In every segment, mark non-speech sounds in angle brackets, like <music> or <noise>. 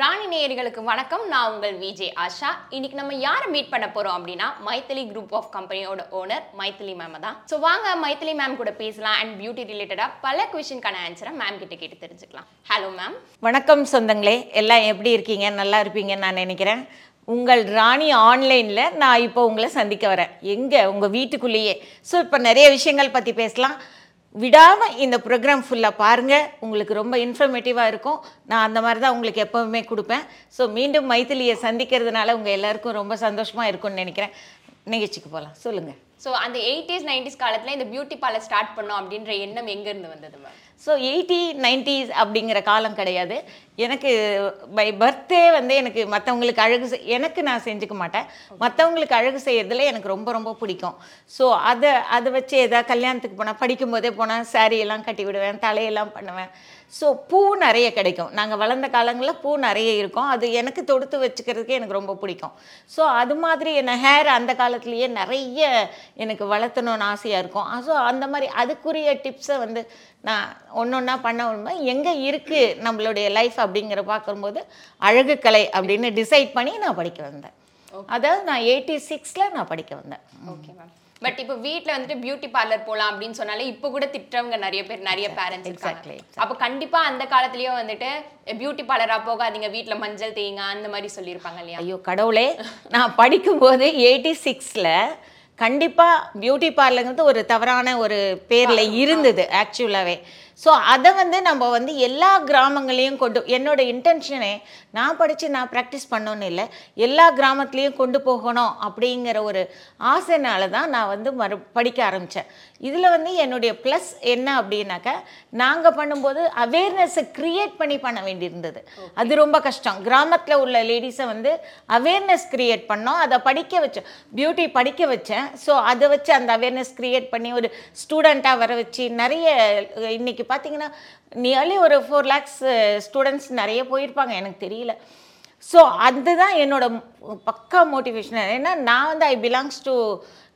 ராணி நேயர்களுக்கு வணக்கம். நான் உங்கள் விஜே ஆஷா. இன்னைக்கு நம்ம யாரை மீட் பண்ண போறோம் அப்படின்னா மைத்திலி குரூப் ஆஃப் கம்பெனியோட ஓனர் மைத்திலி மேம் தான். ஸோ வாங்க மைத்திலி மேம் கூட பேசலாம் அண்ட் பியூட்டி ரிலேட்டடா பல கொஷினுக்கான ஆன்சரை மேம் கிட்ட கேட்டு தெரிஞ்சுக்கலாம். ஹலோ மேம் வணக்கம் சொந்தங்களே. எல்லாம் எப்படி இருக்கீங்க? நல்லா இருப்பீங்கன்னு நான் நினைக்கிறேன். உங்கள் ராணி ஆன்லைனில் நான் இப்போ உங்களை சந்திக்க வரேன். எங்கே? உங்கள் வீட்டுக்குள்ளேயே. ஸோ இப்போ நிறைய விஷயங்கள் பற்றி பேசலாம். விடாமல் இந்த ப்ரோக்ராம் ஃபுல்லாக பாருங்கள் உங்களுக்கு ரொம்ப இன்ஃபர்மேட்டிவாக இருக்கும். நான் அந்த மாதிரி தான் உங்களுக்கு எப்போவுமே கொடுப்பேன். ஸோ மீண்டும் மைத்திலியை சந்திக்கிறதுனால உங்கள் எல்லாருக்கும் ரொம்ப சந்தோஷமாக இருக்கும்னு நினைக்கிறேன். நிகழ்ச்சிக்கு போகலாம் சொல்லுங்கள் ஸோ அந்த எயிட்டிஸ் நைன்டிஸ் காலத்தில் இந்த பியூட்டி பார்லர் ஸ்டார்ட் பண்ணோம் அப்படின்ற எண்ணம் எங்கேருந்து வந்தது மேம் ஸோ எயிட்டி நைன்டிஸ் அப்படிங்கிற காலம் கிடையாது. எனக்கு பை பர்த்டே வந்து எனக்கு மற்றவங்களுக்கு அழகு செய் எனக்கு நான் செஞ்சுக்க மாட்டேன். மற்றவங்களுக்கு அழகு செய்யறதுல எனக்கு ரொம்ப ரொம்ப பிடிக்கும். ஸோ அதை அதை வச்சு எதாவது கல்யாணத்துக்கு போனால் படிக்கும்போதே போனால் சாரியெல்லாம் கட்டி விடுவேன் தலையெல்லாம் பண்ணுவேன். ஸோ பூ நிறைய கிடைக்கும். நாங்கள் வளர்ந்த காலங்களில் பூ நிறைய இருக்கும். அது எனக்கு தொடுத்து வச்சுக்கிறதுக்கு எனக்கு ரொம்ப பிடிக்கும். ஸோ அது மாதிரி என்ன ஹேர் அந்த காலத்துலேயே நிறைய எனக்கு வளர்த்தணும்னு ஆசையாக இருக்கும். ஸோ அந்த மாதிரி அதுக்குரிய டிப்ஸை வந்து நான் ஒன்று ஒன்றா பண்ண உண்மை எங்கே இருக்குது நம்மளுடைய லைஃப் அப்படிங்கிற பார்க்கும்போது அழகு கலை அப்படின்னு டிசைட் பண்ணி நான் படிக்க வந்தேன். அதாவது நான் எயிட்டி சிக்ஸில் நான் படிக்க வந்தேன். ஓகே மேம் பட் இப்போ வீட்ல வந்துட்டு பியூட்டி பார்லர் போலாம் அப்படின்னு சொன்னாலே இப்போ கூட திட்டுறவங்க நிறைய பேர் நிறைய பேரண்ட்ஸ் இருக்காங்க. அப்போ கண்டிப்பா அந்த காலத்துலயும் வந்துட்டு பியூட்டி பார்லரா போகாதீங்க வீட்ல மஞ்சள் தேய்ங்க அந்த மாதிரி சொல்லியிருப்பாங்க இல்லையா? ஐயோ கடவுளே நான் படிக்கும்போது எயிட்டி சிக்ஸில் கண்டிப்பாக பியூட்டி பார்லருங்கிறது ஒரு தவறான ஒரு பேரில் இருந்தது ஆக்சுவலாகவே ஸோ அதை வந்து நம்ம வந்து எல்லா கிராமங்களையும் கொண்டு என்னோட இன்டென்ஷனே நான் படித்து நான் ப்ராக்டிஸ் பண்ணோன்னு இல்லை. எல்லா கிராமத்துலேயும் கொண்டு போகணும் அப்படிங்கிற ஒரு ஆசைனால தான் நான் வந்து மறு படிக்க ஆரம்பித்தேன் இதில் வந்து என்னுடைய ப்ளஸ் என்ன அப்படின்னாக்கா நாங்கள் பண்ணும்போது அவேர்னஸை க்ரியேட் பண்ணி பண்ண வேண்டியிருந்தது. அது ரொம்ப கஷ்டம். கிராமத்தில் உள்ள லேடிஸை வந்து அவேர்னஸ் க்ரியேட் பண்ணோம். அதை படிக்க வச்சோம் பியூட்டி படிக்க வச்சேன். ஸோ அதை வச்சு அந்த அவேர்னஸ் க்ரியேட் பண்ணி ஒரு ஸ்டூடெண்ட்டாக வர வச்சு நிறைய அஹ், இன்னைக்கு பார்த்தீங்கன்னா நியர்லி ஒரு ஃபோர் லேக்ஸ் ஸ்டூடெண்ட்ஸ் நிறைய போயிருப்பாங்க எனக்கு தெரியல. ஸோ அதுதான் என்னோட பக்கா மோட்டிவேஷன் ஏன்னா நான் வந்து ஐ பிலாங்ஸ் டு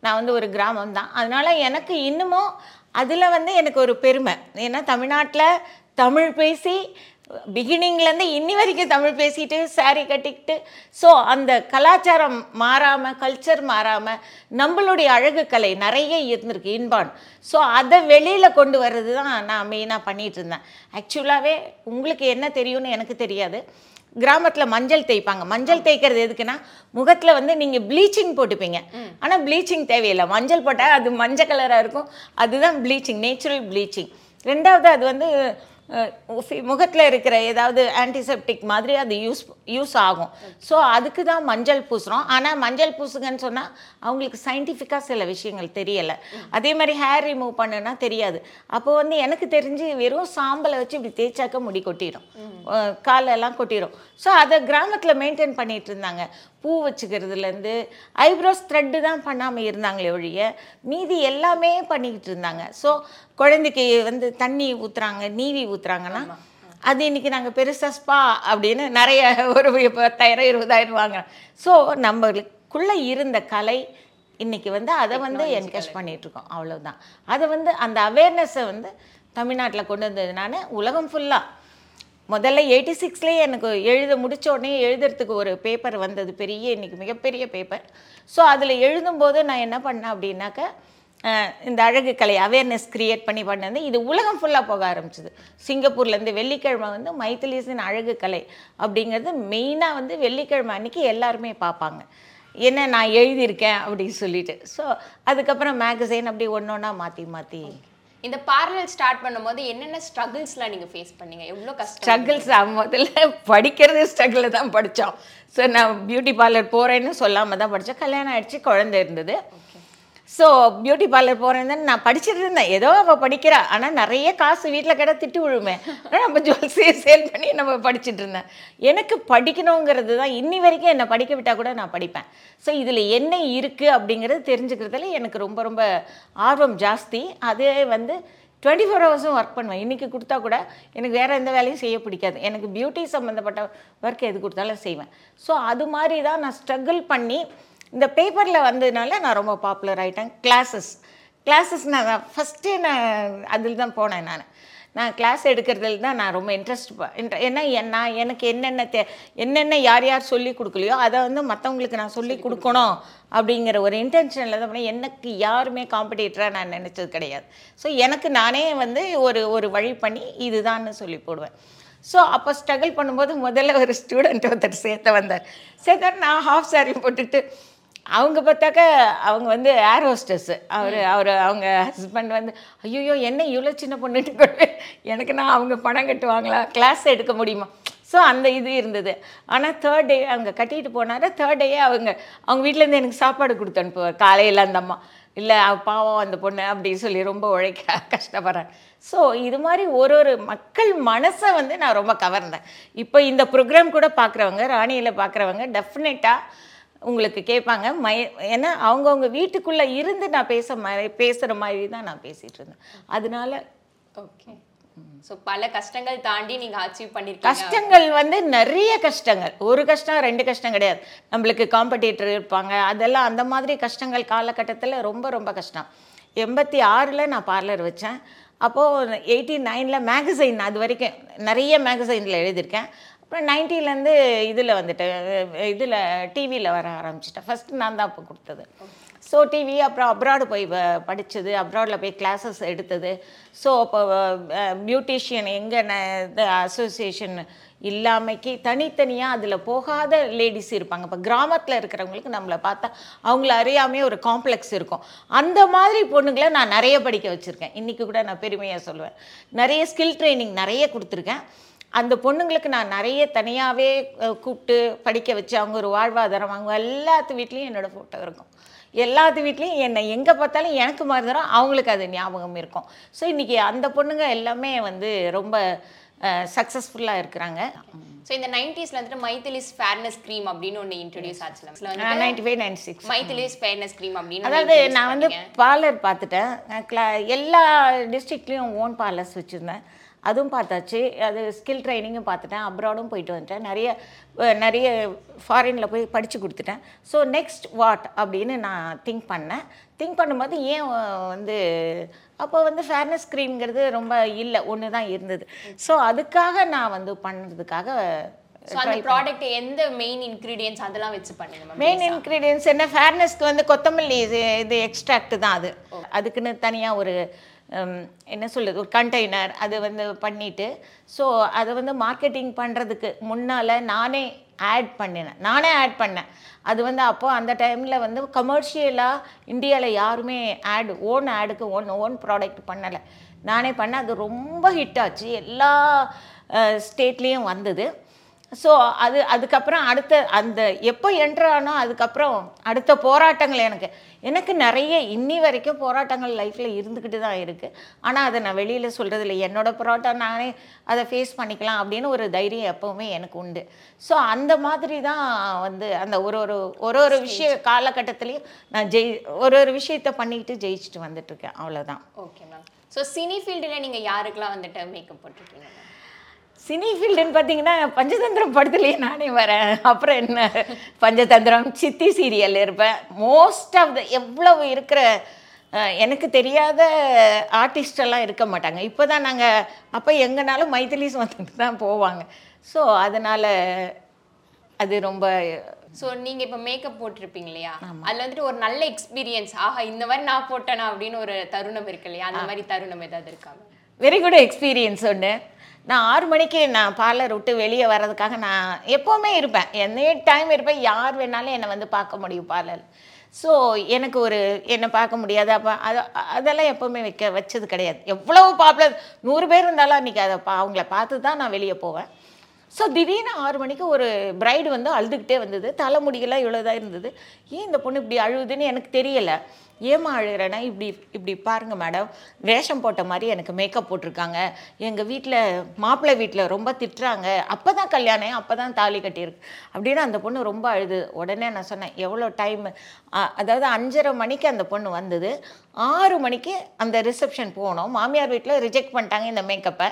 நான் வந்து ஒரு கிராமம் தான். அதனால் எனக்கு இன்னமும் அதில் வந்து எனக்கு ஒரு பெருமை. ஏன்னா தமிழ்நாட்டில் தமிழ் பேசி பிகினிங்லேருந்து இன்னி வரைக்கும் தமிழ் பேசிட்டு saree கட்டிக்கிட்டு ஸோ அந்த கலாச்சாரம் மாறாமல் கல்ச்சர் மாறாமல் நம்மளுடைய அழகு கலை நிறைய இருந்திருக்கு இன்பான். ஸோ அதை வெளியில் கொண்டு வர்றது தான் நான் மெயினாக பண்ணிகிட்டு இருந்தேன். ஆக்சுவலாகவே உங்களுக்கு என்ன தெரியும்னு எனக்கு தெரியாது. கிராமத்தில் மஞ்சள் தேய்ப்பாங்க. மஞ்சள் தேய்க்கிறது எதுக்குன்னா முகத்தில் வந்து நீங்கள் ப்ளீச்சிங் போட்டுப்பீங்க. ஆனால் ப்ளீச்சிங் தேவையில்லை. மஞ்சள் போட்டால் அது மஞ்சள் கலராக இருக்கும். அதுதான் ப்ளீச்சிங் நேச்சுரல் ப்ளீச்சிங் ரெண்டாவது அது வந்து முகத்தில் இருக்கிற ஏதாவது ஆன்டிசெப்டிக் மாதிரி அது யூஸ் யூஸ் ஆகும். ஸோ அதுக்கு தான் மஞ்சள் பூசுகிறோம் ஆனால் மஞ்சள் பூசுங்கன்னு சொன்னால் அவங்களுக்கு சயின்டிஃபிக்காக சில விஷயங்கள் தெரியலை. அதே மாதிரி ஹேர் ரிமூவ் பண்ணுன்னா தெரியாது. அப்போ வந்து எனக்கு தெரிஞ்சு வெறும் சாம்பலை வச்சு இப்படி தேய்ச்சாக்க முடி கொட்டிடும். காலெல்லாம் கொட்டிடும். ஸோ அதை கிராமத்தில் மெயின்டைன் பண்ணிட்டு இருந்தாங்க. பூ வச்சுக்கிறதுலேருந்து ஐப்ரோஸ் த்ரெட்டு தான் பண்ணாமல் இருந்தாங்களே ஒழிய மீதி எல்லாமே பண்ணிக்கிட்டு இருந்தாங்க. ஸோ குழந்தைக்கு வந்து தண்ணி ஊற்றுறாங்க நீவி ஊற்றுறாங்கன்னா அது இன்னைக்கு நாங்கள் பெருசாக ஸ்பா அப்படின்னு நிறைய ஒரு பத்தாயிரம் இருபதாயிரம் வாங்குறோம். ஸோ நம்மளுக்குள்ளே இருந்த கலை இன்னைக்கு வந்து அதை வந்து என்கரேஜ் பண்ணிட்டு இருக்கோம் அவ்வளவுதான். அதை வந்து அந்த அவேர்னஸை வந்து தமிழ்நாட்டில் கொண்டு வந்ததுனால உலகம் ஃபுல்லாக முதல்ல எயிட்டி சிக்ஸ்லேயே எனக்கு எழுத முடிச்ச உடனே எழுதுறதுக்கு ஒரு பேப்பர் வந்தது. பெரிய இன்னைக்கு மிகப்பெரிய பேப்பர் ஸோ அதில் எழுதும்போது நான் என்ன பண்ணேன் அப்படின்னாக்க இந்த அழகு கலை அவேர்னஸ் கிரியேட் பண்ணி பண்ணது இது உலகம் ஃபுல்லாக போக ஆரம்பிச்சது. சிங்கப்பூர்லேருந்து வெள்ளிக்கிழமை வந்து மைத்திலிஸின் அழகு கலை அப்படிங்கிறது மெயினாக வந்து வெள்ளிக்கிழமை அன்னைக்கு எல்லாருமே பார்ப்பாங்க. என்ன நான் எழுதியிருக்கேன் அப்படின்னு சொல்லிட்டு. ஸோ அதுக்கப்புறம் மேகசைன் அப்படி ஒன்று ஒன்றா மாற்றி மாற்றி இந்த பார்லர் ஸ்டார்ட் பண்ணும்போது என்னென்ன ஸ்ட்ரகிள்ஸ்லாம் நீங்க ஃபேஸ் பண்ணீங்க? எவ்வளோ கஷ்டம்? ஸ்ட்ரகிள்ஸ் முதல்ல படிக்கிறது ஸ்ட்ரகிளில் தான் படித்தோம். ஸோ நான் பியூட்டி பார்லர் போகிறேன்னு சொல்லாமல் தான் படித்தேன் கல்யாணம் ஆயிடுச்சு குழந்தை இருந்தது. ஸோ பியூட்டி பார்லர் போகிறேன்னு நான் படிச்சுட்டு இருந்தேன் ஏதோ அவள் படிக்கிறா. ஆனால் நிறைய காசு வீட்டில் கிட்ட திட்டு விழுமே. ஆனால் நம்ம ஜுவல்ஸே சேல் பண்ணி நம்ம படிச்சுட்டு இருந்தேன். எனக்கு படிக்கணுங்கிறது தான் இன்னி வரைக்கும் என்னை படிக்க விட்டால் கூட நான் படிப்பேன். ஸோ இதில் என்ன இருக்குது அப்படிங்கிறது தெரிஞ்சுக்கிறதுல எனக்கு ரொம்ப ரொம்ப ஆர்வம் ஜாஸ்தி. அதே வந்து டுவெண்ட்டி ஃபோர் ஹவர்ஸும் ஒர்க் பண்ணுவேன். இன்றைக்கி கொடுத்தா கூட எனக்கு வேறு எந்த வேலையும் செய்ய பிடிக்காது. எனக்கு பியூட்டி சம்மந்தப்பட்ட ஒர்க் எது கொடுத்தாலும் செய்வேன். ஸோ அது மாதிரி தான் நான் ஸ்ட்ரகிள் பண்ணி இந்த பேப்பரில் வந்ததுனால நான் ரொம்ப பாப்புலர் ஆகிட்டேன் கிளாஸஸ் கிளாஸஸ் நான் ஃபஸ்ட்டு நான் அதில் தான் போனேன் நான். நான் கிளாஸ் எடுக்கிறதுல தான் நான் ரொம்ப இன்ட்ரெஸ்ட் ஏன்னா நான் எனக்கு என்னென்ன தே என்னென்ன யார் யார் சொல்லி கொடுக்கலையோ அதை வந்து மற்றவங்களுக்கு நான் சொல்லி கொடுக்கணும் அப்படிங்கிற ஒரு இன்டென்ஷனில் தான் பண்ணேன். எனக்கு யாருமே காம்படிட்டராக நான் நினச்சது கிடையாது. ஸோ எனக்கு நானே வந்து ஒரு ஒரு வழி பண்ணி இதுதான்னு சொல்லி போடுவேன். ஸோ அப்போ ஸ்ட்ரகிள் பண்ணும்போது முதல்ல ஒரு ஸ்டூடெண்ட் ஒருத்தர் சேர்த்த வந்தார். சேர்த்தார் நான் ஹாஃப் சாரி போட்டுட்டு அவங்க பார்த்தாக்க அவங்க வந்து ஏர் ஹோஸ்டஸ் அவர் அவர் அவங்க ஹஸ்பண்ட் வந்து ஐயோ என்ன இவ்வளோ சின்ன பொண்ணுட்டு கொண்டு எனக்கு நான் அவங்க பணம் கட்டுவாங்களா? கிளாஸ் எடுக்க முடியுமா? ஸோ அந்த இது இருந்தது. ஆனால் தேர்ட் டே அவங்க கட்டிட்டு போனாரு. தேர்ட் டே அவங்க அவங்க வீட்டிலேருந்து எனக்கு சாப்பாடு கொடுத்து அனுப்புவார். காலையில் அந்த அம்மா இல்லை பாவம் அந்த பொண்ணு அப்படி சொல்லி ரொம்ப உழைக்க <laughs> கஷ்டப்படுறேன் ஸோ இது மாதிரி ஒரு ஒரு மக்கள் மனசை வந்து நான் ரொம்ப கவர்ந்தேன். இப்போ இந்த ப்ரோக்ராம் கூட பார்க்குறவங்க ராணியில் பார்க்குறவங்க டெஃபினட்டாக உங்களுக்கு கேட்பாங்க. மய ஏன்னா அவங்கவுங்க வீட்டுக்குள்ளே இருந்து நான் பேச மாதிரி பேசுகிற மாதிரி தான் நான் பேசிகிட்டு இருந்தேன். அதனால ஓகே. ஸோ பல கஷ்டங்கள் தாண்டி நீங்க அச்சீவ் பண்ணிருக்கீங்க. கஷ்டங்கள் வந்து நிறைய கஷ்டங்கள். ஒரு கஷ்டம் ரெண்டு கஷ்டம் கிடையாது. நம்மளுக்கு காம்படிட்டர் இருப்பாங்க. அதெல்லாம் அந்த மாதிரி கஷ்டங்கள் காலகட்டத்தில் ரொம்ப ரொம்ப கஷ்டம். எண்பத்தி ஆறில் நான் பார்லர் வச்சேன். அப்போது எயிட்டி நைனில் மேகசைன் அது வரைக்கும் நிறைய மேகசைனில் எழுதியிருக்கேன். அப்புறம் நைன்ட்டிலேருந்து இதில் வந்துட்டேன். இதில் டிவியில் வர ஆரம்பிச்சிட்டேன். ஃபஸ்ட்டு நான் தான் அப்போ கொடுத்தது. ஸோ டிவி அப்புறம் அப்ராடு போய் படித்தது அப்ராடில் போய் கிளாஸஸ் எடுத்தது. ஸோ அப்போ பியூட்டிஷியன் எங்கே இந்த அசோசியேஷன் இல்லாமைக்கு தனித்தனியாக அதில் போகாத லேடிஸ் இருப்பாங்க. இப்போ கிராமத்தில் இருக்கிறவங்களுக்கு நம்மளை பார்த்தா அவங்கள அறியாமே ஒரு காம்ப்ளெக்ஸ் இருக்கும். அந்த மாதிரி பொண்ணுங்களை நான் நிறைய படிக்க வச்சுருக்கேன். இன்றைக்கி கூட நான் பெருமையாக சொல்லுவேன் நிறைய ஸ்கில் ட்ரைனிங் நிறைய கொடுத்துருக்கேன். அந்த பொண்ணுங்களுக்கு நான் நிறைய தனியாகவே கூப்பிட்டு படிக்க வச்சு அவங்க ஒரு வாழ்வாதாரம் அவங்க எல்லாத்து வீட்லேயும் என்னோடய ஃபோட்டோ இருக்கும். எல்லாத்து வீட்லேயும் என்னை எங்கே பார்த்தாலும் எனக்கு மாதிரி தரம் அவங்களுக்கு அது ஞாபகம் இருக்கும். ஸோ இன்றைக்கி அந்த பொண்ணுங்க எல்லாமே வந்து ரொம்ப சக்ஸஸ்ஃபுல்லாக இருக்கிறாங்க. ஸோ இந்த நைன்டிஸ்ல வந்துட்டு மைத்திலிஸ் ஃபேர்னஸ் க்ரீம் அப்படின்னு ஒன்று இன்ட்ரடியூஸ் வந்துட்டு ninety five ninety six Maithili's fairness cream அப்படின்னு அதாவது நான் வந்து பார்லர் பார்த்துட்டேன். நான் கிளா எல்லா டிஸ்ட்ரிக்ட்லேயும் ஓன் பார்லர்ஸ் வச்சுருந்தேன். அதுவும் பார்த்தாச்சு. அது ஸ்கில் ட்ரைனிங்கும் பார்த்துட்டேன். அப்ராடும் போயிட்டு வந்துட்டேன். நிறைய நிறைய ஃபாரினில் போய் படித்து கொடுத்துட்டேன். ஸோ நெக்ஸ்ட் வாட் அப்படின்னு நான் திங்க் பண்ணேன். திங்க் பண்ணும்போது ஏன் வந்து அப்போ வந்து ஃபேர்னஸ் க்ரீம்ங்கிறது ரொம்ப இல்லை. ஒன்று தான் இருந்தது. ஸோ அதுக்காக நான் வந்து பண்ணுறதுக்காக ஸோ அந்த ப்ராடக்ட் எந்த மெயின் இன்கிரீடியன்ஸ் அதெல்லாம் வச்சு பண்ணுங்க மெயின் இன்க்ரீடியன்ஸ் என்ன? ஃபேர்னஸ்க்கு வந்து கொத்தமல்லி இது இது எக்ஸ்ட்ராக்ட் தான் அது. அதுக்குன்னு தனியாக ஒரு என்ன சொல்லுது ஒரு கண்டெய்னர் அது வந்து பண்ணிட்டு ஸோ அதை வந்து மார்க்கெட்டிங் பண்ணுறதுக்கு முன்னால் நானே ஆட் பண்ணினேன் நானே ஆட் பண்ணேன். அது வந்து அப்போது அந்த டைமில் வந்து கமர்ஷியலாக இந்தியாவில் யாருமே ஆடு ஓன் ஆடுக்கு ஓன் ஓன் ப்ராடக்ட் பண்ணலை. நானே பண்ணேன் அது ரொம்ப ஹிட் ஆச்சு. எல்லா ஸ்டேட்லேயும் வந்தது. ஸோ அது அதுக்கப்புறம் அடுத்த அந்த எப்போ என்ட்ரு ஆனோ அதுக்கப்புறம் அடுத்த போராட்டங்கள் எனக்கு. எனக்கு நிறைய இன்னி வரைக்கும் போராட்டங்கள் லைஃப்பில் இருந்துக்கிட்டு தான் இருக்குது ஆனால் அதை நான் வெளியில் சொல்கிறது இல்லை என்னோட போராட்டம் நானே அதை ஃபேஸ் பண்ணிக்கலாம் அப்படின்னு ஒரு தைரியம் எப்போவுமே எனக்கு உண்டு. ஸோ அந்த மாதிரி தான் வந்து அந்த ஒரு ஒரு ஒரு ஒரு விஷய காலகட்டத்துலேயும் நான் ஜெய் ஒரு ஒரு விஷயத்த பண்ணிக்கிட்டு ஜெயிச்சுட்டு வந்துட்டுருக்கேன் அவ்வளோதான் ஓகே மேம் ஸோ சினி ஃபீல்டில் நீங்க யாருக்கெல்லாம் வந்துட்டு மேக்கப் போட்டிருக்கீங்க சினி ஃபீல்டுன்னு பார்த்தீங்கன்னா பஞ்சதந்திரம் படத்துலேயே நானே வரேன். அப்புறம் என்ன? பஞ்சதந்திரம் சித்தி சீரியல் இருப்பேன். மோஸ்ட் ஆஃப் த எவ்வளவு இருக்கிற எனக்கு தெரியாத எல்லாம் இருக்க மாட்டாங்க. இப்போ தான் நாங்கள் அப்போ எங்கனாலும் மைத்திலிஸ் வந்துட்டு தான் போவாங்க. ஸோ அதனால் அது ரொம்ப ஸோ நீங்க இப்போ மேக்கப் போட்டிருப்பீங்க இல்லையா? அதுல வந்துட்டு ஒரு நல்ல எக்ஸ்பீரியன்ஸ் ஆஹா இந்த மாதிரி நான் போட்டேனா அப்படின்னு ஒரு தருணம் இருக்கு இல்லையா? அந்த மாதிரி தருணம் ஏதாவது இருக்கா? மேம் வெரி குட் எக்ஸ்பீரியன்ஸ் ஒன்று நான் ஆறு மணிக்கு நான் பார்லர் விட்டு வெளியே வர்றதுக்காக நான் எப்போவுமே இருப்பேன். என்னே டைம் இருப்பேன் யார் வேணாலும் என்னை வந்து பார்க்க முடியும் பார்லர் ஸோ எனக்கு ஒரு என்னை பார்க்க முடியாது. அப்போ அது அதெல்லாம் எப்போவுமே வைக்க வச்சது கிடையாது. எவ்வளவு பாப்புலர் நூறு பேர் இருந்தாலும் அன்றைக்கி அதை பா அவங்கள பார்த்து தான் நான் வெளியே போவேன். ஸோ திடீர்னு ஆறு மணிக்கு ஒரு பிரைடு வந்து அழுதுகிட்டே வந்தது. தலைமுடியெல்லாம் இவ்வளோதான் இருந்தது. ஏன் இந்த பொண்ணு இப்படி அழுகுதுன்னு எனக்கு தெரியலை. ஏமா அழுகிறேன்னா இப்படி இப்படி பாருங்க மேடம். வேஷம் போட்ட மாதிரி எனக்கு மேக்கப் போட்டிருக்காங்க. எங்கள் வீட்டில் மாப்பிள்ளை வீட்டில் ரொம்ப திட்டுறாங்க. அப்போ தான் கல்யாணம் அப்போ தான் தாலி கட்டியிருக்கு. அப்படின்னு அந்த பொண்ணு ரொம்ப அழுது. உடனே நான் சொன்னேன் எவ்வளோ டைம் அதாவது அஞ்சரை மணிக்கு அந்த பொண்ணு வந்தது. ஆறு மணிக்கு அந்த ரிசப்ஷன் போனோம். மாமியார் வீட்டில் ரிஜெக்ட் பண்ணிட்டாங்க இந்த மேக்கப்பை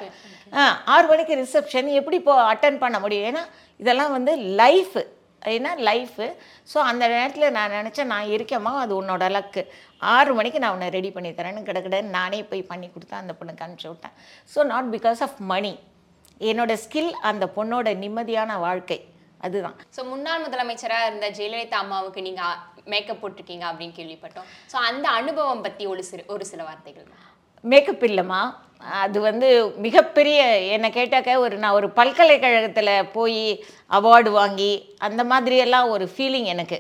ஆறு மணிக்கு ரிசப்ஷன் எப்படி இப்போ அட்டன் பண்ண முடியும்? ஏன்னா இதெல்லாம் வந்து லைஃப் ஏன்னா லைஃபு ஸோ அந்த நேரத்தில் நான் நினச்சேன் நான் இருக்கேம்மா அது உன்னோட லக்கு ஆறு மணிக்கு நான் உன்னை ரெடி பண்ணி தரேன்னு கிடக்கிடன்னு நானே போய் பண்ணி கொடுத்தா அந்த பொண்ணுக்கு அனுப்பிச்சி விட்டேன். So not because of money என்னோட ஸ்கில் அந்த பொண்ணோட நிம்மதியான வாழ்க்கை. அதுதான். ஸோ முன்னாள் முதலமைச்சராக இருந்த ஜெயலலிதா அம்மாவுக்கு நீங்கள் மேக்கப் போட்டிருக்கீங்க அப்படின்னு கேள்விப்பட்டோம். ஸோ அந்த அனுபவம் பற்றி ஒரு சில ஒரு சில வார்த்தைகள் மேக்கப் இல்லைம்மா. அது வந்து மிகப்பெரிய என்னை கேட்டாக்க ஒரு நான் ஒரு பல்கலைக்கழகத்தில் போய் அவார்டு வாங்கி அந்த மாதிரியெல்லாம் ஒரு ஃபீலிங் எனக்கு.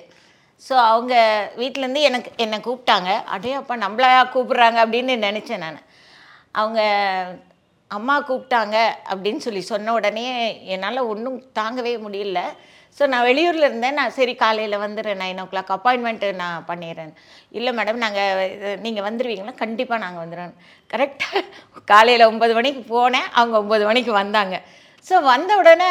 ஸோ அவங்க வீட்டிலேருந்து எனக்கு என்னை கூப்பிட்டாங்க. அப்படியே அப்பா நம்மளா கூப்பிட்றாங்க அப்படின்னு நினச்சேன் நான். அவங்க அம்மா கூப்பிட்டாங்க அப்படின்னு சொல்லி சொன்ன உடனே என்னால் ஒன்றும் தாங்கவே முடியல. ஸோ நான் வெளியூரில் இருந்தேன். நான் சரி காலையில் வந்துடுறேன். நைன் ஓ கிளாக் அப்பாயின்மெண்ட்டு நான் பண்ணிடுறேன். இல்லை மேடம் நாங்கள் நீங்கள் வந்துடுவீங்களா கண்டிப்பாக நாங்கள் வந்துடுறோம். கரெக்டாக <laughs> காலையில் ஒம்பது மணிக்கு போனேன். அவங்க ஒம்பது மணிக்கு வந்தாங்க. ஸோ வந்த உடனே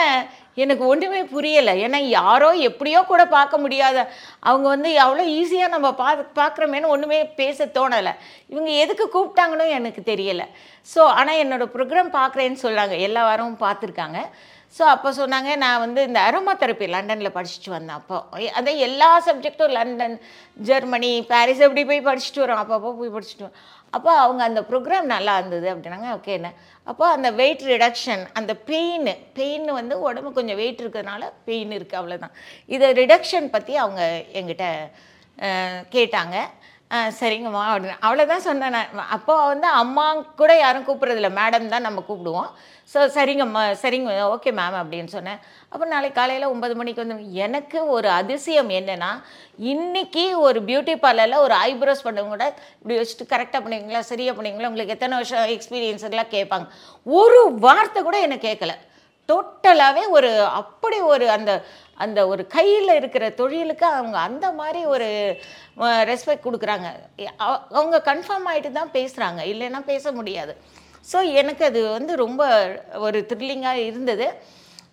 எனக்கு ஒன்றுமே புரியலை. ஏன்னா யாரோ எப்படியோ கூட பார்க்க முடியாத அவங்க வந்து அவ்வளோ ஈஸியாக நம்ம பா பார்க்குறோமேனு ஒன்றுமே பேச தோணலை. இவங்க எதுக்கு கூப்பிட்டாங்கன்னு எனக்கு தெரியலை. ஸோ ஆனால் என்னோடய ப்ரோக்ராம் பார்க்குறேன்னு சொல்கிறாங்க எல்லா வாரமும் பார்த்துருக்காங்க. ஸோ அப்போ சொன்னாங்க நான் வந்து இந்த அரோமா தெரப்பி லண்டனில் படிச்சுட்டு வந்தேன். அப்போ அதான் எல்லா சப்ஜெக்ட்டும் லண்டன் ஜெர்மனி பாரிஸ் அப்படி போய் படிச்சுட்டு வரோம். அப்பப்போ போய் படிச்சுட்டு வரோம். அப்போ அவங்க அந்த ப்ரோக்ராம் நல்லா இருந்தது அப்படின்னாங்க ஓகே என்ன. அப்போ அந்த வெயிட் ரிடக்ஷன் அந்த பெயின் பெயின் வந்து உடம்பு கொஞ்சம் வெயிட் இருக்கிறதுனால பெயின் இருக்குது அவ்வளோதான் இதை ரிடக்ஷன் பற்றி அவங்க எங்கிட்ட கேட்டாங்க. சரிங்கம்மா அப்படின்னு. அவ்வளோதான் சொன்னேன் நான். அப்போ வந்து அம்மா கூட யாரும் கூப்பிட்றதில்ல. மேடம் தான் நம்ம கூப்பிடுவோம். ஸோ சரிங்கம்மா சரிங்க ஓகே மேம் அப்படின்னு சொன்னேன். அப்போ நாளைக்கு காலையில் ஒன்பது மணிக்கு வந்து எனக்கு ஒரு அதிசயம் என்னென்னா இன்றைக்கி ஒரு பியூட்டி பார்லரில் ஒரு ஐப்ரோஸ் பண்ணவங்க கூட இப்படி வச்சுட்டு கரெக்டாக பண்ணுவீங்களா சரியாக பண்ணுவீங்களா உங்களுக்கு எத்தனை வருஷம் எக்ஸ்பீரியன்ஸுக்கெல்லாம் கேட்பாங்க. ஒரு வார்த்தை கூட என்னை கேட்கல. டோட்டலாகவே ஒரு அப்படி ஒரு அந்த அந்த ஒரு கையில் இருக்கிற தொழிலுக்கு அவங்க அந்த மாதிரி ஒரு ரெஸ்பெக்ட் கொடுக்குறாங்க. அவங்க கன்ஃபார்ம் ஆகிட்டு தான் பேசுகிறாங்க இல்லைன்னா பேச முடியாது. ஸோ எனக்கு அது வந்து ரொம்ப ஒரு த்ரில்லிங்காக இருந்தது.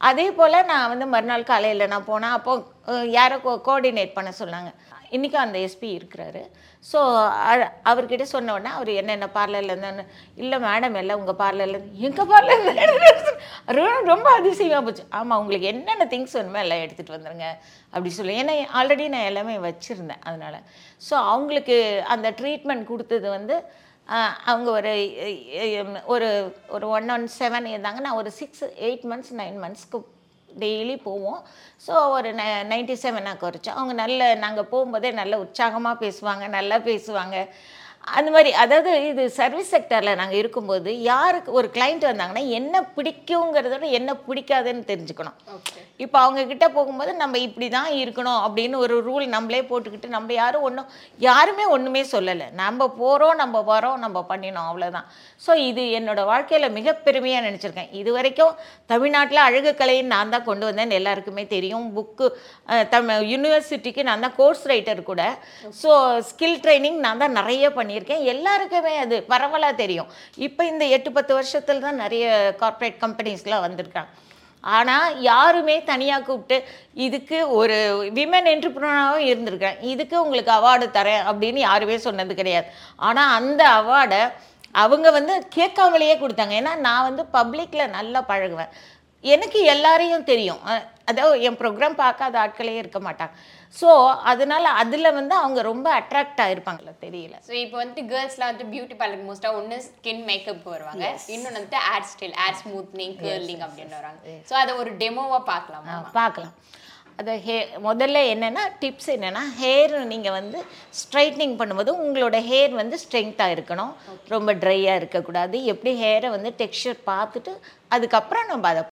அதே போல் நான் வந்து மறுநாள் காலையில் நான் போனேன் அப்போ யாரோ கோ கோஆர்டினேட் பண்ண சொன்னாங்க. இன்றைக்கும் அந்த எஸ்பி இருக்கிறாரு. ஸோ அவர்கிட்ட சொன்ன உடனே அவர் என்னென்ன பார்லரில் இருந்தான்னு? இல்லை மேடம் எல்லாம் உங்கள் பார்லரில் எங்கள் பார்லரில் <laughs> ரொம்ப அதிசயமாக போச்சு. ஆமாம் உங்களுக்கு என்னென்ன திங்ஸ் வேணுமோ எல்லாம் எடுத்துகிட்டு வந்துருங்க அப்படி சொல்லி. ஏன்னா ஆல்ரெடி நான் எல்லாமே வச்சுருந்தேன் அதனால். ஸோ அவங்களுக்கு அந்த ட்ரீட்மெண்ட் கொடுத்தது வந்து அவங்க ஒரு ஒரு ஒரு ஒன் ஒன் செவன் இருந்தாங்க. நான் ஒரு சிக்ஸ் எயிட் மந்த்ஸ் நைன் மந்த்ஸ்க்கு டெய்லி போவோம். ஸோ ஒரு ந நைன்டி செவனாக குறைச்சோம் அவங்க நல்ல நாங்கள் போகும்போதே நல்ல உற்சாகமாக பேசுவாங்க நல்லா பேசுவாங்க. அந்த மாதிரி அதாவது இது சர்வீஸ் செக்டரில் நாங்கள் இருக்கும்போது யாருக்கு ஒரு கிளைண்ட் வந்தாங்கன்னா என்ன பிடிக்குங்கிறத விட என்ன பிடிக்காதுன்னு தெரிஞ்சுக்கணும். இப்போ அவங்க கிட்ட போகும்போது நம்ம இப்படி தான் இருக்கணும் அப்படின்னு ஒரு ரூல் நம்மளே போட்டுக்கிட்டு நம்ம யாரும் ஒன்றும் யாருமே ஒன்றுமே சொல்லலை. நம்ம போகிறோம் நம்ம வரோம் நம்ம பண்ணினோம் அவ்வளோதான் ஸோ இது என்னோட வாழ்க்கையில் மிக பெருமையாக நினச்சிருக்கேன். இது வரைக்கும் தமிழ்நாட்டில் அழகு கலையை நான் தான் கொண்டு வந்தேன்னு எல்லாருக்குமே தெரியும். புக்கு தமிழ் யூனிவர்சிட்டிக்கு நான் தான் கோர்ஸ் ரைட்டர் கூட. ஸோ ஸ்கில் ட்ரைனிங் நான் தான் நிறைய பண்ணியிருக்கேன். எல்லாருக்குமே அது பரவலாக தெரியும். இப்போ இந்த எட்டு பத்து வருஷத்தில் தான் நிறைய கார்ப்பரேட் கம்பெனிஸ்லாம் வந்திருக்காங்க. ஆனால் யாருமே தனியாக கூப்பிட்டு இதுக்கு ஒரு விமன் என்டர்பிரினராகவும் இருந்திருக்கேன். இதுக்கு உங்களுக்கு அவார்டு தரேன். அப்படின்னு யாருமே சொன்னது கிடையாது. ஆனால் அந்த அவார்டை அவங்க வந்து கேட்காமலேயே கொடுத்தாங்க. ஏன்னா நான் வந்து பப்ளிக்கில் நல்லா பழகுவேன். எனக்கு எல்லாரையும் தெரியும். அதாவது என் ப்ரோக்ராம் பார்க்காத ஆட்களே இருக்க மாட்டாங்க. ஸோ அதனால அதில் வந்து அவங்க ரொம்ப அட்ராக்ட் ஆகிருப்பாங்களா தெரியல. ஸோ இப்போ வந்துட்டு கேர்ள்ஸ்லாம் வந்து பியூட்டி பார்லருக்கு மோஸ்ட்டாக ஒன்று ஸ்கின் மேக்கப் வருவாங்க. இன்னொன்று வந்துட்டு hair style hair smoothening curling அப்படின்னு வராங்க ஸோ அதை ஒரு டெமோவாக பார்க்கலாமா பார்க்கலாம். அது ஹே முதல்ல என்னென்னா டிப்ஸ் என்னென்னா ஹேர் நீங்கள் வந்து ஸ்ட்ரைட்னிங் பண்ணும்போது உங்களோட ஹேர் வந்து ஸ்ட்ரெங்க்த்தாக இருக்கணும். ரொம்ப ட்ரையாக இருக்கக்கூடாது. எப்படி ஹேரை வந்து டெக்ஸ்சர் பார்த்துட்டு அதுக்கப்புறம் நம்ம அதை